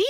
be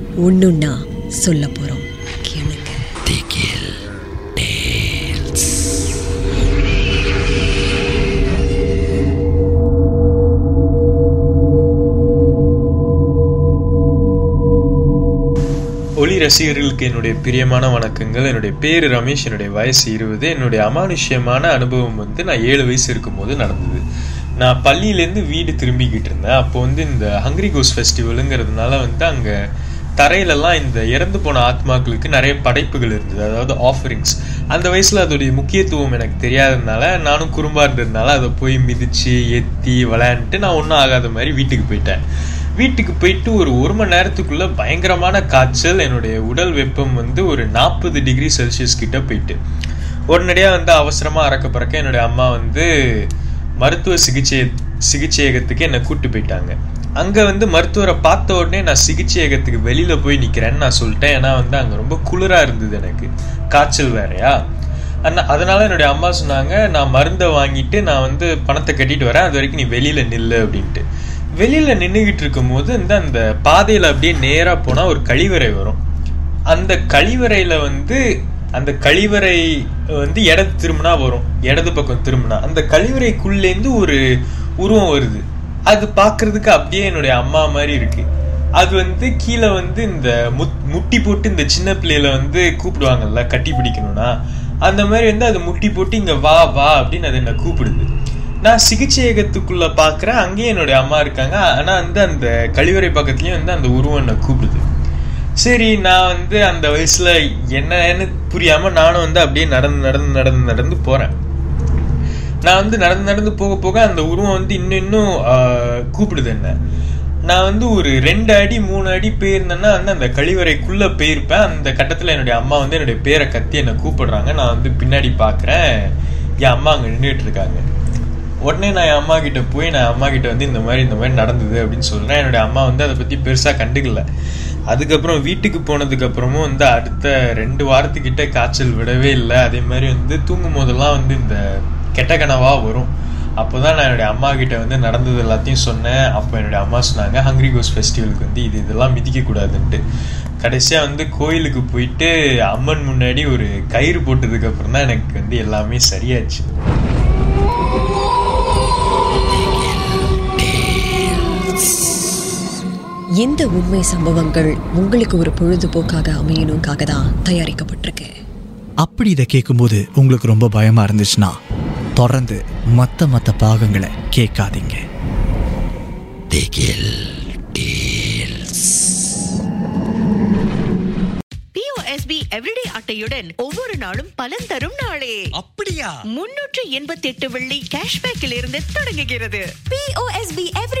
ஒண்ணுன்னா சொல்ல போறோம். கேளுங்க. ஒளி ரசிகர்களுக்கு என்னுடைய பிரியமான வணக்கங்கள். என்னுடைய பேர் ரமேஷ் என்னுடைய வயசு இருபது. என்னுடைய அமானுஷ்யமான அனுபவம் வந்து நான் ஏழு வயசு இருக்கும்போது நடந்தது. நான் பள்ளியிலேருந்து வீடு திரும்பிக்கிட்டு இருந்தேன். அப்போ வந்து இந்த ஹங்க்ரி கோஸ் ஃபெஸ்டிவலுங்கிறதுனால வந்து அங்கே தரையிலலாம் இந்த இறந்து போன ஆத்மாக்களுக்கு நிறைய படைப்புகள் இருந்தது. அதாவது ஆஃபரிங்ஸ் அந்த வயசில் அதோடைய முக்கியத்துவம் எனக்கு தெரியாததுனால நானும் குறும்பா இருந்ததுனால அதை போய் மிதித்து எத்தி விளையாண்டுட்டு நான் ஒன்றும் ஆகாத மாதிரி வீட்டுக்கு போயிட்டேன். வீட்டுக்கு போயிட்டு ஒரு ஒரு மணி நேரத்துக்குள்ளே பயங்கரமான காய்ச்சல் என்னுடைய உடல் வெப்பம் வந்து ஒரு நாற்பது டிகிரி செல்சியஸ் கிட்ட போயிட்டு. உடனடியாக வந்து அவசரமாக அறக்க பறக்க என்னுடைய அம்மா வந்து மருத்துவ சிகிச்சை சிகிச்சையகத்துக்கு என்னை கூப்பிட்டு போயிட்டாங்க. அங்கே வந்து மருத்துவரை பார்த்த உடனே நான் சிகிச்சையகத்துக்கு வெளியில் போய் நிற்கிறேன்னு நான் சொல்லிட்டேன். ஏன்னா வந்து அங்கே ரொம்ப குளிராக இருந்தது எனக்கு. காய்ச்சல் வேறையா? அண்ணா அதனால என்னுடைய அம்மா சொன்னாங்க நான் மருந்தை வாங்கிட்டு நான் வந்து பணத்தை கட்டிட்டு வரேன். அது வரைக்கும் நீ வெளியில் நில்லு அப்படின்ட்டு. வெளியில் நின்றுக்கிட்டு இருக்கும்போது இந்த அந்த பாதையில் அப்படியே நேராக போனால் ஒரு கழிவறை வரும். அந்த கழிவறையில் வந்து அந்த கழிவறை வந்து இடது திரும்பினா வரும். இடது பக்கம் திரும்பினா. அந்த கழிவறைக்குள்ளேருந்து ஒரு உருவம் வருது. அது பார்க்கறதுக்கு அப்படியே என்னுடைய அம்மா மாதிரி இருக்கு. அது வந்து கீழே வந்து இந்த முத் முட்டி போட்டு இந்த சின்ன பிள்ளையில வந்து கூப்பிடுவாங்கல்ல கட்டி பிடிக்கணும்னா அந்த மாதிரி வந்து அது முட்டி போட்டு இங்க வா வா அப்படின்னு அது என்ன கூப்பிடுது. நான் சிகிச்சையகத்துக்குள்ள பாக்குறேன் அங்கேயும் என்னுடைய அம்மா இருக்காங்க. ஆனா வந்து அந்த கழிவறை பக்கத்துலயும் வந்து அந்த உருவம் என்னை கூப்பிடுது. சரி நான் வந்து அந்த வயசுல என்னன்னு புரியாம நானும் வந்து அப்படியே நடந்து நடந்து நடந்து நடந்து போறேன். நான் வந்து நடந்து நடந்து போக போக அந்த உருவம் வந்து இன்னும் இன்னும் கூப்பிடுது என்ன. நான் வந்து ஒரு ரெண்டு அடி மூணு அடி போயிருந்தேன்னா வந்து அந்த கழிவறைக்குள்ள போயிருப்பேன். அந்த கட்டத்தில் என்னுடைய அம்மா வந்து என்னுடைய பேரை கத்தி என்னை கூப்பிடுறாங்க. நான் வந்து பின்னாடி பார்க்குறேன் என் அம்மா அங்கே நின்றுட்டு இருக்காங்க. உடனே நான் என் அம்மா கிட்ட போய் நான் அம்மா கிட்ட வந்து இந்த மாதிரி இந்த மாதிரி நடந்தது அப்படின்னு சொல்கிறேன் என்னுடைய அம்மா வந்து அதை பற்றி பெருசாக கண்டுக்கல. அதுக்கப்புறம் வீட்டுக்கு போனதுக்கப்புறமும் வந்து அடுத்த ரெண்டு வாரத்துக்கிட்ட காய்ச்சல் விடவே இல்லை. அதே மாதிரி வந்து தூங்கும் போதெல்லாம் வந்து இந்த கெட்ட கனவா வரும். அப்போதான் நான் என்னுடைய அம்மா கிட்ட வந்து நடந்தது எல்லாத்தையும் சொன்னேன். அப்போ என்னுடைய அம்மா சொன்னாங்க ஹங்க்ரி கோஸ் ஃபெஸ்டிவலுக்கு வந்து இது இதெல்லாம் மிதிக்க கூடாதுன்ட்டு கடைசியா வந்து கோயிலுக்கு போயிட்டு அம்மன் முன்னாடி ஒரு கயிறு போட்டதுக்கு அப்புறம் தான் எனக்கு வந்து எல்லாமே சரியாச்சு. இந்த உண்மை சம்பவங்கள் உங்களுக்கு ஒரு பொழுதுபோக்காக அமையணுக்காக தான் தயாரிக்கப்பட்டிருக்கு. அப்படி இதை கேட்கும்போது உங்களுக்கு ரொம்ப பயமா இருந்துச்சுன்னா தொடர்ந்து மத்த மத்த பாகங்களை கேட்காதீங்க. பிஓஎஸ்பி எவ்ரிடே அட்டையுடன் ஒவ்வொரு நாளும் பலன் தரும் நாளே. அப்படியா? முன்னூற்று எண்பத்தி எட்டு வெள்ளி கேஷ்பேக்கில் இருந்து தொடங்குகிறது. POSB everyday